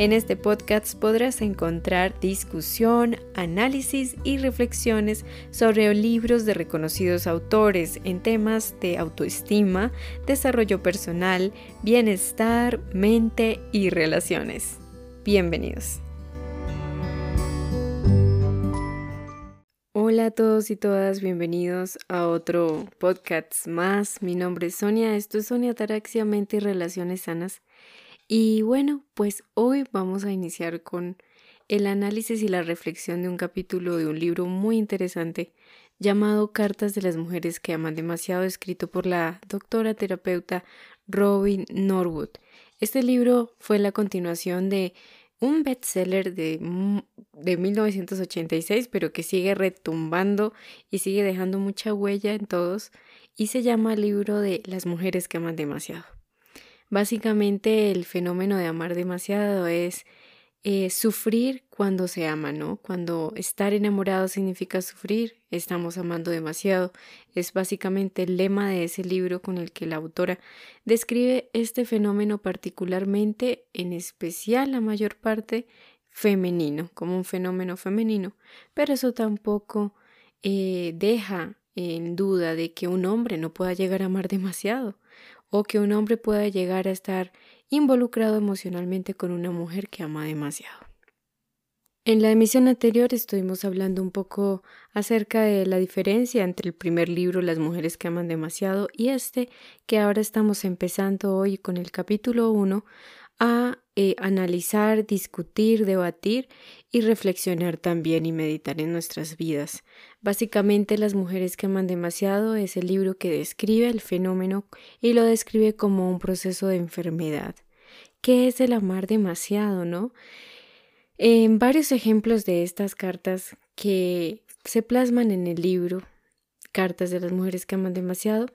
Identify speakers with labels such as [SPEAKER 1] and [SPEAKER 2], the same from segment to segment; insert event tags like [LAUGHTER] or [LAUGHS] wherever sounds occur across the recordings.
[SPEAKER 1] En este podcast podrás encontrar discusión, análisis y reflexiones sobre libros de reconocidos autores en temas de autoestima, desarrollo personal, bienestar, mente y relaciones. Bienvenidos. Hola a todos y todas, bienvenidos a otro podcast más. Mi nombre es Sonia, esto es Sonia Taraxia, Mente y Relaciones Sanas. Y bueno, pues hoy vamos a iniciar con el análisis y la reflexión de un capítulo de un libro muy interesante llamado Cartas de las Mujeres que Aman demasiado, escrito por la doctora terapeuta Robin Norwood. Este libro fue la continuación de un bestseller de, de 1986, pero que sigue retumbando y sigue dejando mucha huella en todos, y se llama el libro de Las mujeres que aman demasiado. Básicamente el fenómeno de amar demasiado es eh, sufrir cuando se ama, ¿no? Cuando estar enamorado significa sufrir, estamos amando demasiado. Es básicamente el lema de ese libro con el que la autora describe este fenómeno particularmente, en especial la mayor parte, femenino, como un fenómeno femenino. Pero eso tampoco eh, deja en duda de que un hombre no pueda llegar a amar demasiado o que un hombre pueda llegar a estar involucrado emocionalmente con una mujer que ama demasiado. En la emisión anterior estuvimos hablando un poco acerca de la diferencia entre el primer libro Las mujeres que aman demasiado y este que ahora estamos empezando hoy con el capítulo 1 a eh, analizar, discutir, debatir y reflexionar también y meditar en nuestras vidas. Básicamente Las mujeres que aman demasiado es el libro que describe el fenómeno y lo describe como un proceso de enfermedad. ¿Qué es el amar demasiado, no? En varios ejemplos de estas cartas que se plasman en el libro, Cartas de las mujeres que aman demasiado,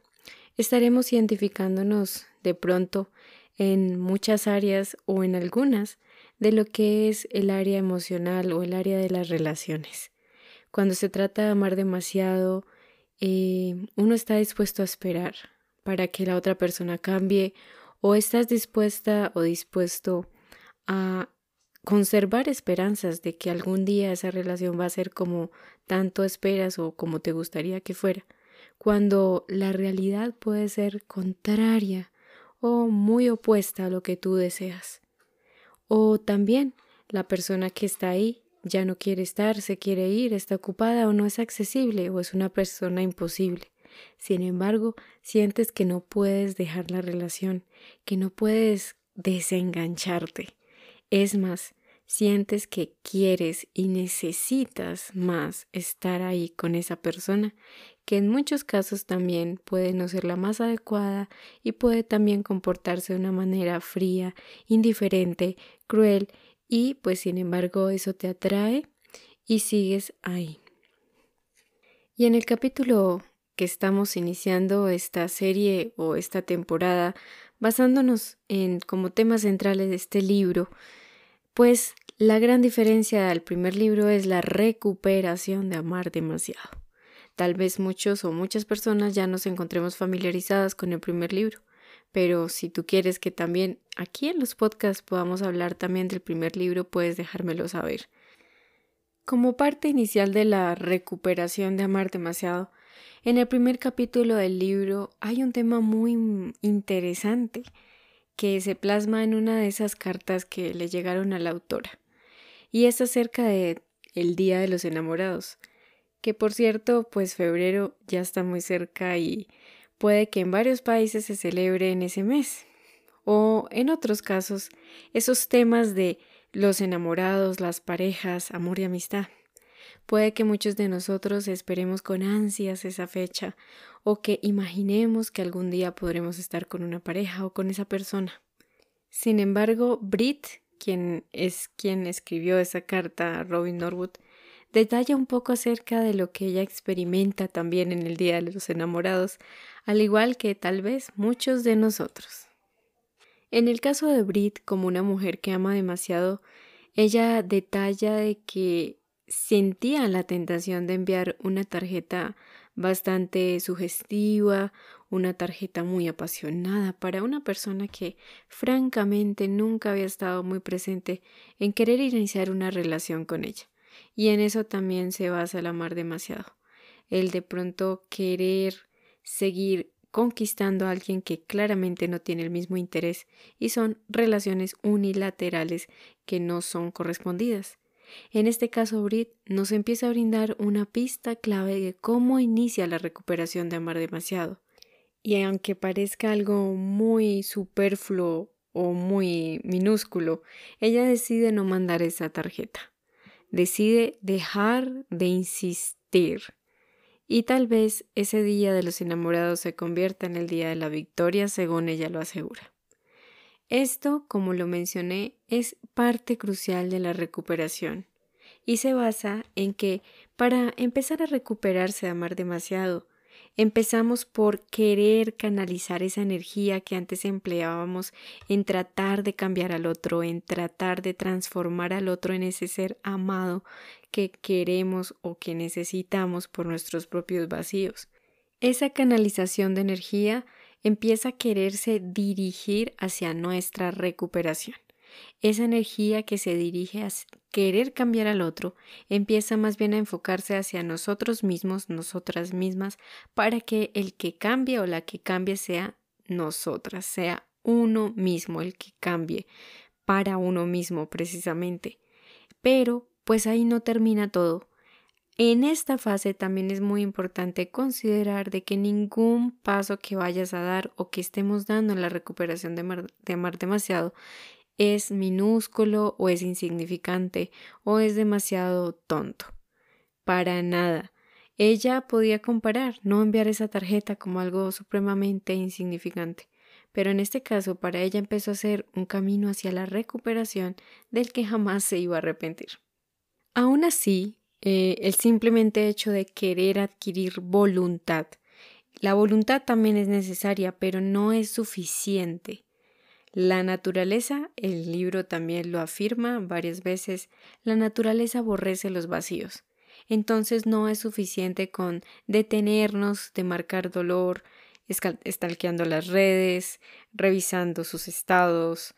[SPEAKER 1] estaremos identificándonos de pronto en muchas áreas o en algunas de lo que es el área emocional o el área de las relaciones. Cuando se trata de amar demasiado, eh, uno está dispuesto a esperar para que la otra persona cambie o estás dispuesta o dispuesto a conservar esperanzas de que algún día esa relación va a ser como tanto esperas o como te gustaría que fuera, cuando la realidad puede ser contraria o muy opuesta a lo que tú deseas. O también la persona que está ahí ya no quiere estar, se quiere ir, está ocupada o no es accesible o es una persona imposible. Sin embargo, sientes que no puedes dejar la relación, que no puedes desengancharte. Es más, sientes que quieres y necesitas más estar ahí con esa persona que en muchos casos también puede no ser la más adecuada y puede también comportarse de una manera fría, indiferente, cruel y pues sin embargo eso te atrae y sigues ahí. Y en el capítulo que estamos iniciando esta serie o esta temporada, basándonos en como temas centrales de este libro, pues la gran diferencia al primer libro es la recuperación de amar demasiado. Tal vez muchos o muchas personas ya nos encontremos familiarizadas con el primer libro, pero si tú quieres que también aquí en los podcasts podamos hablar también del primer libro, puedes dejármelo saber. Como parte inicial de la recuperación de amar demasiado, en el primer capítulo del libro hay un tema muy interesante que se plasma en una de esas cartas que le llegaron a la autora, y es acerca de el Día de los Enamorados que por cierto, pues febrero ya está muy cerca y puede que en varios países se celebre en ese mes. O en otros casos, esos temas de los enamorados, las parejas, amor y amistad. Puede que muchos de nosotros esperemos con ansias esa fecha o que imaginemos que algún día podremos estar con una pareja o con esa persona. Sin embargo, Brit, quien es quien escribió esa carta a Robin Norwood, detalla un poco acerca de lo que ella experimenta también en el Día de los Enamorados, al igual que tal vez muchos de nosotros. En el caso de Brit, como una mujer que ama demasiado, ella detalla de que sentía la tentación de enviar una tarjeta bastante sugestiva, una tarjeta muy apasionada para una persona que francamente nunca había estado muy presente en querer iniciar una relación con ella. Y en eso también se basa el amar demasiado. El de pronto querer seguir conquistando a alguien que claramente no tiene el mismo interés y son relaciones unilaterales que no son correspondidas. En este caso, Brit nos empieza a brindar una pista clave de cómo inicia la recuperación de amar demasiado. Y aunque parezca algo muy superfluo o muy minúsculo, ella decide no mandar esa tarjeta. Decide dejar de insistir. Y tal vez ese día de los enamorados se convierta en el día de la victoria, según ella lo asegura. Esto, como lo mencioné, es parte crucial de la recuperación y se basa en que para empezar a recuperarse de amar demasiado, empezamos por querer canalizar esa energía que antes empleábamos en tratar de cambiar al otro, en tratar de transformar al otro en ese ser amado que queremos o que necesitamos por nuestros propios vacíos. Esa canalización de energía empieza a quererse dirigir hacia nuestra recuperación. Esa energía que se dirige a querer cambiar al otro empieza más bien a enfocarse hacia nosotros mismos, nosotras mismas, para que el que cambie o la que cambie sea nosotras, sea uno mismo el que cambie para uno mismo precisamente. Pero pues ahí no termina todo, en esta fase también es muy importante considerar de que ningún paso que vayas a dar o que estemos dando en la recuperación de, amar demasiado es minúsculo o es insignificante o es demasiado tonto. Para nada. Ella podía comparar, no enviar esa tarjeta como algo supremamente insignificante, pero en este caso para ella empezó a ser un camino hacia la recuperación del que jamás se iba a arrepentir. Aún así, eh, el simplemente hecho de querer adquirir voluntad. La voluntad también es necesaria, pero no es suficiente. La naturaleza, el libro también lo afirma varias veces, la naturaleza aborrece los vacíos. Entonces no es suficiente con detenernos de marcar dolor, estalqueando las redes, revisando sus estados,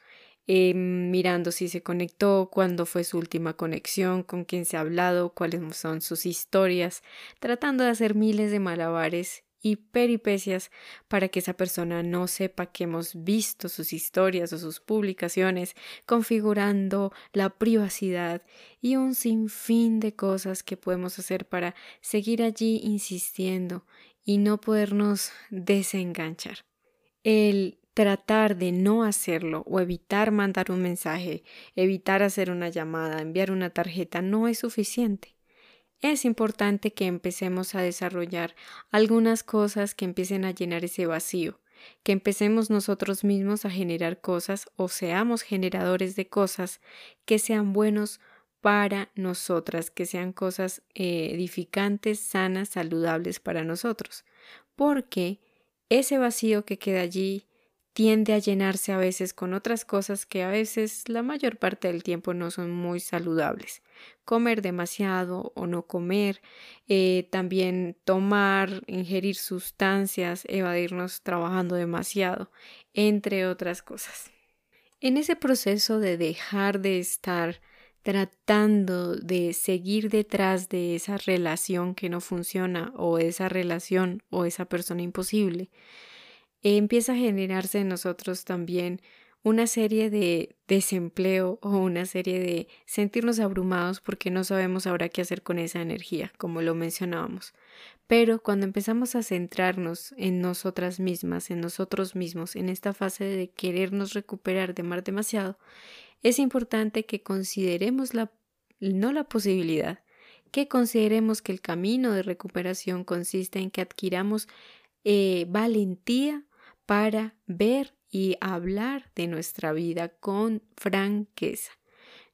[SPEAKER 1] eh, mirando si se conectó, cuándo fue su última conexión, con quién se ha hablado, cuáles son sus historias, tratando de hacer miles de malabares y peripecias para que esa persona no sepa que hemos visto sus historias o sus publicaciones, configurando la privacidad y un sinfín de cosas que podemos hacer para seguir allí insistiendo y no podernos desenganchar. El tratar de no hacerlo o evitar mandar un mensaje, evitar hacer una llamada, enviar una tarjeta no es suficiente. Es importante que empecemos a desarrollar algunas cosas que empiecen a llenar ese vacío, que empecemos nosotros mismos a generar cosas o seamos generadores de cosas que sean buenos para nosotras, que sean cosas eh, edificantes, sanas, saludables para nosotros, porque ese vacío que queda allí tiende a llenarse a veces con otras cosas que a veces la mayor parte del tiempo no son muy saludables. Comer demasiado o no comer, eh, también tomar, ingerir sustancias, evadirnos trabajando demasiado, entre otras cosas. En ese proceso de dejar de estar tratando de seguir detrás de esa relación que no funciona o esa relación o esa persona imposible, empieza a generarse en nosotros también una serie de desempleo o una serie de sentirnos abrumados porque no sabemos ahora qué hacer con esa energía, como lo mencionábamos. Pero cuando empezamos a centrarnos en nosotras mismas, en nosotros mismos, en esta fase de querernos recuperar de amar demasiado, es importante que consideremos la, no la posibilidad, que consideremos que el camino de recuperación consiste en que adquiramos eh, valentía para ver y hablar de nuestra vida con franqueza.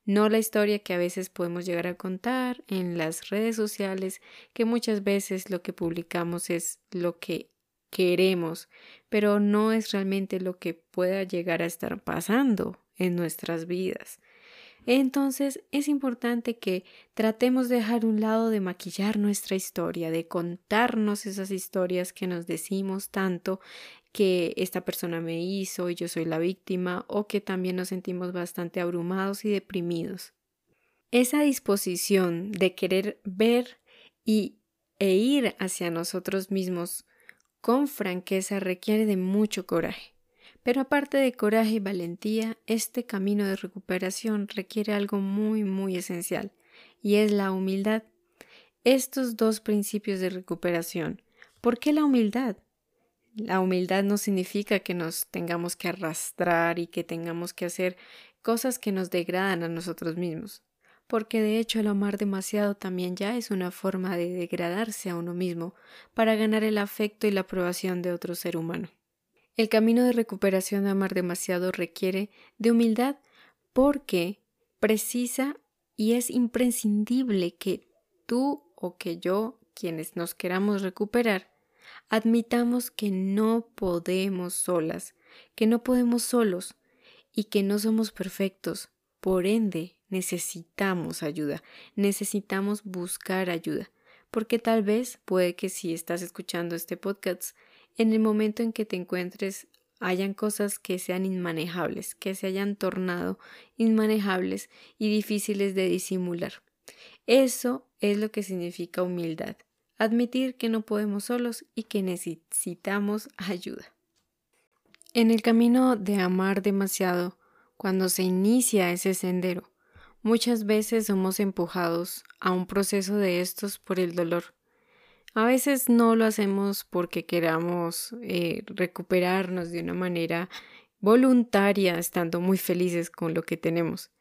[SPEAKER 1] No la historia que a veces podemos llegar a contar en las redes sociales, que muchas veces lo que publicamos es lo que queremos, pero no es realmente lo que pueda llegar a estar pasando en nuestras vidas. Entonces es importante que tratemos de dejar un lado de maquillar nuestra historia, de contarnos esas historias que nos decimos tanto que esta persona me hizo y yo soy la víctima o que también nos sentimos bastante abrumados y deprimidos. Esa disposición de querer ver y e ir hacia nosotros mismos con franqueza requiere de mucho coraje. Pero aparte de coraje y valentía, este camino de recuperación requiere algo muy, muy esencial, y es la humildad. Estos dos principios de recuperación. ¿Por qué la humildad? La humildad no significa que nos tengamos que arrastrar y que tengamos que hacer cosas que nos degradan a nosotros mismos, porque de hecho el amar demasiado también ya es una forma de degradarse a uno mismo para ganar el afecto y la aprobación de otro ser humano. El camino de recuperación de amar demasiado requiere de humildad porque precisa y es imprescindible que tú o que yo, quienes nos queramos recuperar, admitamos que no podemos solas, que no podemos solos y que no somos perfectos. Por ende, necesitamos ayuda, necesitamos buscar ayuda, porque tal vez puede que si estás escuchando este podcast en el momento en que te encuentres hayan cosas que sean inmanejables, que se hayan tornado inmanejables y difíciles de disimular. Eso es lo que significa humildad, admitir que no podemos solos y que necesitamos ayuda. En el camino de amar demasiado, cuando se inicia ese sendero, muchas veces somos empujados a un proceso de estos por el dolor, a veces no lo hacemos porque queramos eh, recuperarnos de una manera voluntaria, estando muy felices con lo que tenemos.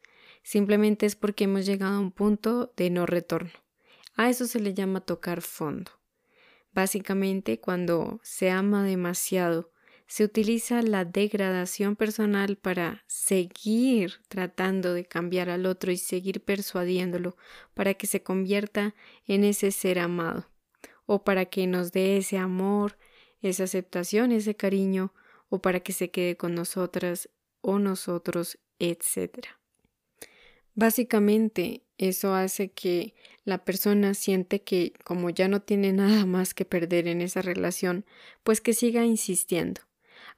[SPEAKER 1] Simplemente es porque hemos llegado a un punto de no retorno. A eso se le llama tocar fondo. Básicamente, cuando se ama demasiado, se utiliza la degradación personal para seguir tratando de cambiar al otro y seguir persuadiéndolo para que se convierta en ese ser amado o para que nos dé ese amor, esa aceptación, ese cariño, o para que se quede con nosotras o nosotros, etc. Básicamente, eso hace que la persona siente que como ya no tiene nada más que perder en esa relación, pues que siga insistiendo.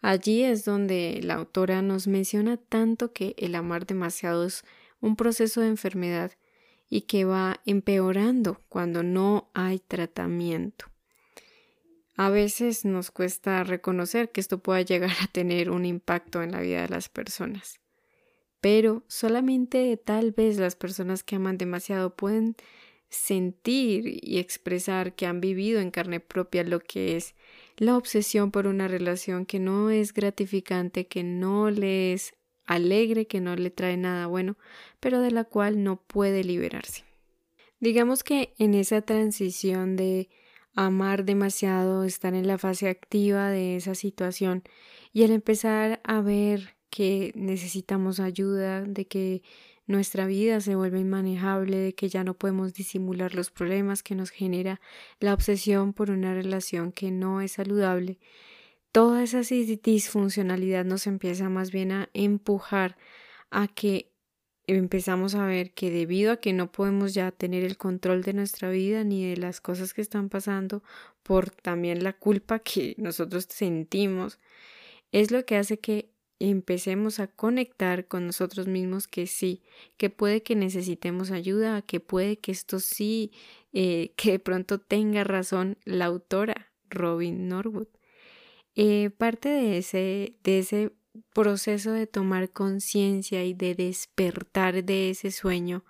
[SPEAKER 1] Allí es donde la autora nos menciona tanto que el amar demasiado es un proceso de enfermedad y que va empeorando cuando no hay tratamiento. A veces nos cuesta reconocer que esto pueda llegar a tener un impacto en la vida de las personas, pero solamente tal vez las personas que aman demasiado pueden sentir y expresar que han vivido en carne propia lo que es la obsesión por una relación que no es gratificante, que no les alegre que no le trae nada bueno, pero de la cual no puede liberarse. Digamos que en esa transición de amar demasiado, estar en la fase activa de esa situación y el empezar a ver que necesitamos ayuda, de que nuestra vida se vuelve inmanejable, de que ya no podemos disimular los problemas que nos genera la obsesión por una relación que no es saludable, toda esa disfuncionalidad nos empieza más bien a empujar a que empezamos a ver que debido a que no podemos ya tener el control de nuestra vida ni de las cosas que están pasando por también la culpa que [LAUGHS] nosotros sentimos, es lo que hace que empecemos a conectar con nosotros mismos que sí, que puede que necesitemos ayuda, que puede que esto sí, eh, que de pronto tenga razón la autora Robin Norwood eh, parte de ese, de ese proceso de tomar conciencia y de despertar de ese sueño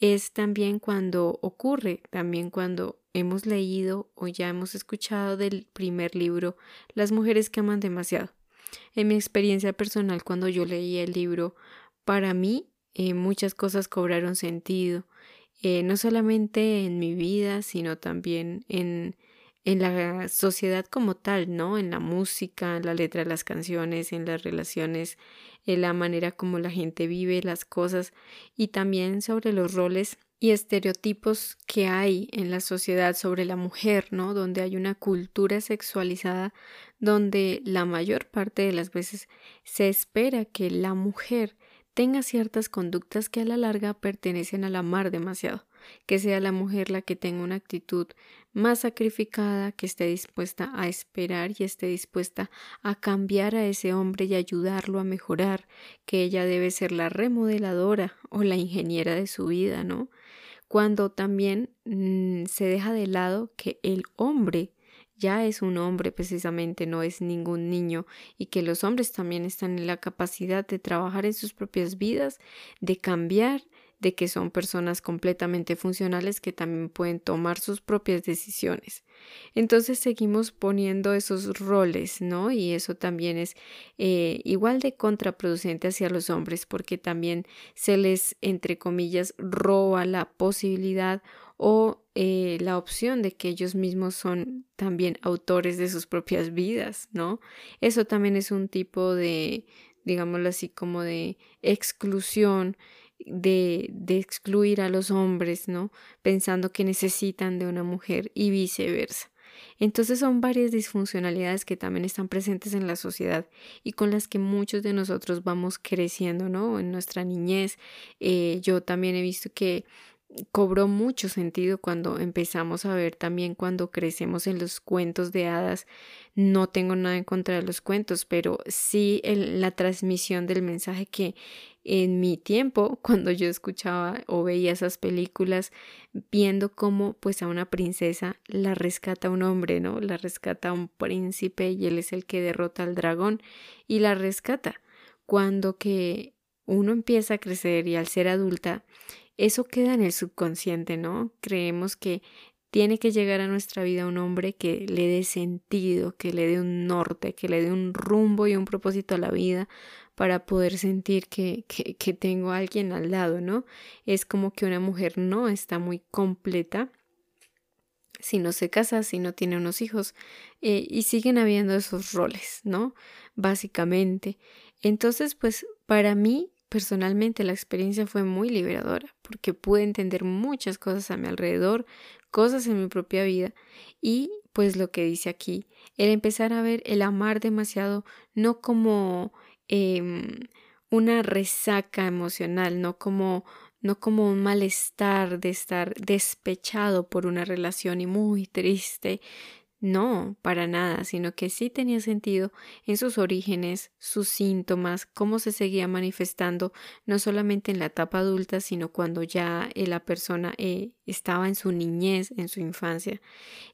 [SPEAKER 1] es también cuando ocurre, también cuando hemos leído o ya hemos escuchado del primer libro Las mujeres que aman demasiado. En mi experiencia personal, cuando yo leí el libro, para mí eh, muchas cosas cobraron sentido, eh, no solamente en mi vida, sino también en en la sociedad como tal, ¿no? En la música, en la letra de las canciones, en las relaciones, en la manera como la gente vive las cosas y también sobre los roles y estereotipos que hay en la sociedad sobre la mujer, ¿no? Donde hay una cultura sexualizada donde la mayor parte de las veces se espera que la mujer tenga ciertas conductas que a la larga pertenecen al amar demasiado, que sea la mujer la que tenga una actitud más sacrificada, que esté dispuesta a esperar y esté dispuesta a cambiar a ese hombre y ayudarlo a mejorar, que ella debe ser la remodeladora o la ingeniera de su vida, ¿no? Cuando también mm, se deja de lado que el hombre ya es un hombre precisamente, no es ningún niño, y que los hombres también están en la capacidad de trabajar en sus propias vidas, de cambiar, de que son personas completamente funcionales que también pueden tomar sus propias decisiones. Entonces seguimos poniendo esos roles, ¿no? Y eso también es eh, igual de contraproducente hacia los hombres porque también se les, entre comillas, roba la posibilidad o eh, la opción de que ellos mismos son también autores de sus propias vidas, ¿no? Eso también es un tipo de, digámoslo así, como de exclusión, de, de excluir a los hombres, ¿no? Pensando que necesitan de una mujer y viceversa. Entonces son varias disfuncionalidades que también están presentes en la sociedad y con las que muchos de nosotros vamos creciendo, ¿no? En nuestra niñez. Eh, yo también he visto que cobró mucho sentido cuando empezamos a ver también cuando crecemos en los cuentos de hadas. No tengo nada en contra de los cuentos, pero sí la transmisión del mensaje que en mi tiempo, [LAUGHS] cuando yo escuchaba o veía esas películas, viendo cómo pues a una princesa la rescata un hombre, ¿no? La rescata un príncipe y él es el que derrota al dragón y la rescata. Cuando que uno empieza a crecer y al ser adulta, eso queda en el subconsciente, ¿no? Creemos que tiene que llegar a nuestra vida un hombre que le dé sentido, que le dé un norte, que le dé un rumbo y un propósito a la vida para poder sentir que, que, tengo a alguien al lado, ¿no? Es como que una mujer no está muy completa si no se casa, si no tiene unos hijos, eh, y siguen habiendo esos roles, ¿no? Básicamente. Entonces, pues para mí Personalmente la experiencia fue muy liberadora porque pude entender muchas cosas a mi alrededor, cosas en mi propia vida y pues lo que dice aquí, el empezar a ver el amar demasiado no como eh, una resaca emocional, no como no como un malestar de estar despechado por una relación y muy triste, no, para nada, sino que sí tenía sentido en sus orígenes, sus síntomas, cómo se seguía manifestando, no solamente en la etapa adulta, sino cuando ya eh, la persona eh, estaba en su niñez, en su infancia,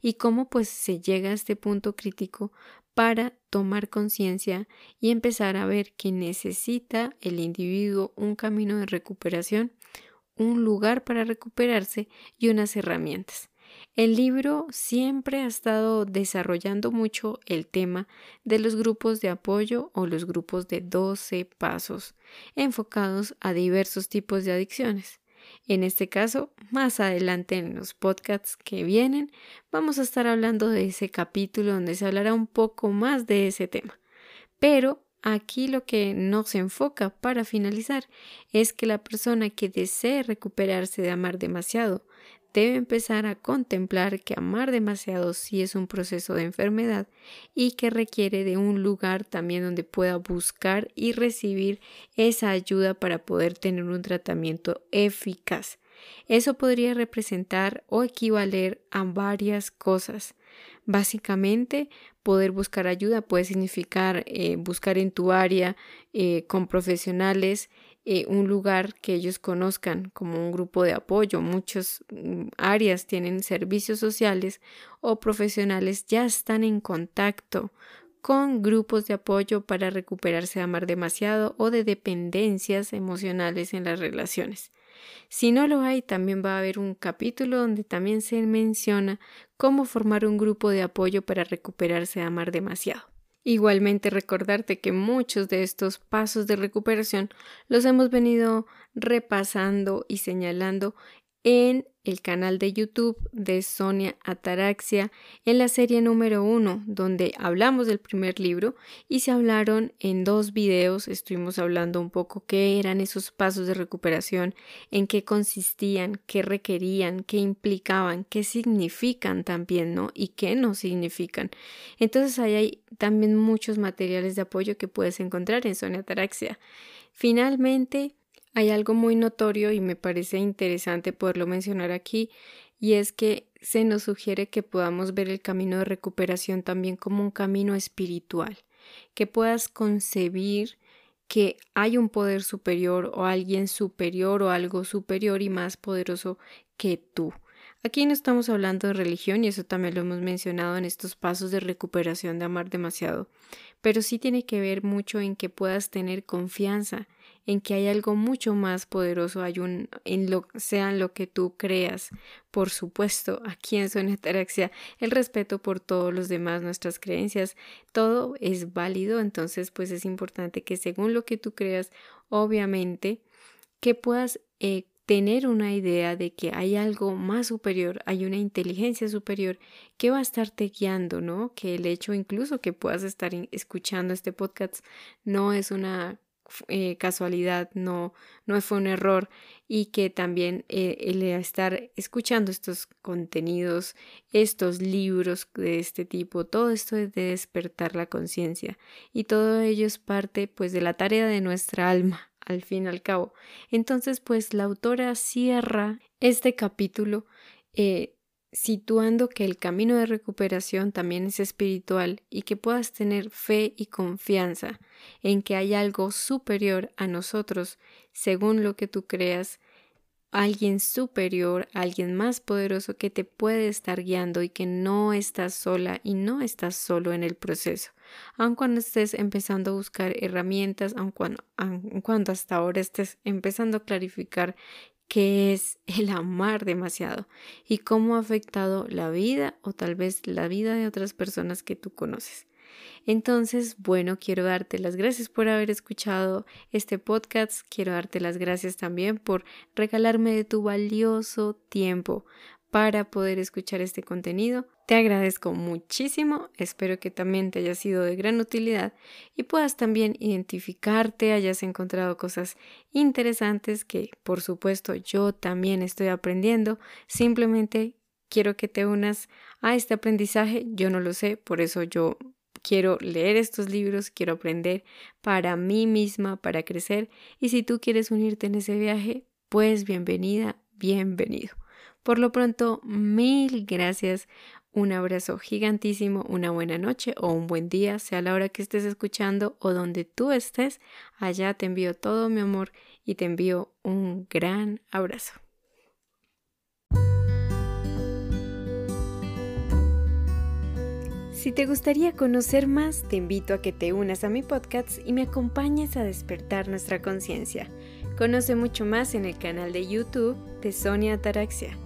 [SPEAKER 1] y cómo pues se llega a este punto crítico para tomar conciencia y empezar a ver que necesita el individuo un camino de recuperación, un lugar para recuperarse y unas herramientas. El libro siempre ha estado desarrollando mucho el tema de los grupos de apoyo o los grupos de 12 pasos enfocados a diversos tipos de adicciones. En este caso, más adelante en los podcasts que vienen, vamos a estar hablando de ese capítulo donde se hablará un poco más de ese tema. Pero aquí lo que no se enfoca para finalizar es que la persona que desee recuperarse de amar demasiado debe empezar a contemplar que amar demasiado sí es un proceso de enfermedad y que requiere de un lugar también donde pueda buscar y recibir esa ayuda para poder tener un tratamiento eficaz. Eso podría representar o equivaler a varias cosas. Básicamente, poder buscar ayuda puede significar eh, buscar en tu área eh, con profesionales eh, un lugar que ellos conozcan como un grupo de apoyo. Muchas mm, áreas tienen servicios sociales o profesionales ya están en contacto con grupos de apoyo para recuperarse de amar demasiado o de dependencias emocionales en las relaciones. Si no lo hay, también va a haber un capítulo donde también se menciona cómo formar un grupo de apoyo para recuperarse de amar demasiado. Igualmente recordarte que muchos de estos pasos de recuperación los hemos venido repasando y señalando en el canal de YouTube de Sonia Ataraxia en la serie número uno, donde hablamos del primer libro y se hablaron en dos videos, estuvimos hablando un poco qué eran esos pasos de recuperación, en qué consistían, qué requerían, qué implicaban, qué significan también, ¿no? Y qué no significan. Entonces ahí hay también muchos materiales de apoyo que puedes encontrar en Sonia Ataraxia. Finalmente, hay algo muy notorio y me parece interesante poderlo mencionar aquí y es que se nos sugiere que podamos ver el camino de recuperación también como un camino espiritual, que puedas concebir que hay un poder superior o alguien superior o algo superior y más poderoso que tú. Aquí no estamos hablando de religión y eso también lo hemos mencionado en estos pasos de recuperación de amar demasiado, pero sí tiene que ver mucho en que puedas tener confianza en que hay algo mucho más poderoso, hay un, en lo, sea lo que tú creas. Por supuesto, aquí en Zona Ataraxia, el respeto por todos los demás, nuestras creencias, todo es válido, entonces pues es importante que según lo que tú creas, obviamente, que puedas eh, tener una idea de que hay algo más superior, hay una inteligencia superior que va a estarte guiando, ¿no? Que el hecho incluso que puedas estar escuchando este podcast no es una eh, casualidad, no, no fue un error y que también eh, el estar escuchando estos contenidos, estos libros de este tipo, todo esto es de despertar la conciencia y todo ello es parte pues de la tarea de nuestra alma al fin y al cabo. Entonces pues la autora cierra este capítulo eh, situando que el camino de recuperación también es espiritual y que puedas tener fe y confianza en que hay algo superior a nosotros, según lo que tú creas, alguien superior, alguien más poderoso que te puede estar guiando y que no estás sola y no estás solo en el proceso. Aun cuando estés empezando a buscar herramientas, aun cuando, aun cuando hasta ahora estés empezando a clarificar qué es el amar demasiado y cómo ha afectado la vida o tal vez la vida de otras personas que tú conoces. Entonces, bueno, quiero darte las gracias por haber escuchado este podcast. Quiero darte las gracias también por regalarme de tu valioso tiempo para poder escuchar este contenido. Te agradezco muchísimo, espero que también te haya sido de gran utilidad y puedas también identificarte, hayas encontrado cosas interesantes que por supuesto yo también estoy aprendiendo, simplemente quiero que te unas a este aprendizaje, yo no lo sé, por eso yo quiero leer estos libros, quiero aprender para mí misma, para crecer y si tú quieres unirte en ese viaje, pues bienvenida, bienvenido. Por lo pronto, mil gracias un abrazo gigantísimo, una buena noche o un buen día, sea la hora que estés escuchando o donde tú estés. Allá te envío todo mi amor y te envío un gran abrazo. Si te gustaría conocer más, te invito a que te unas a mi podcast y me acompañes a despertar nuestra conciencia. Conoce mucho más en el canal de YouTube de Sonia Ataraxia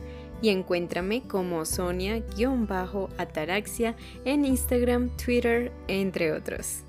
[SPEAKER 1] y encuéntrame como Sonia-Ataraxia en Instagram, Twitter, entre otros.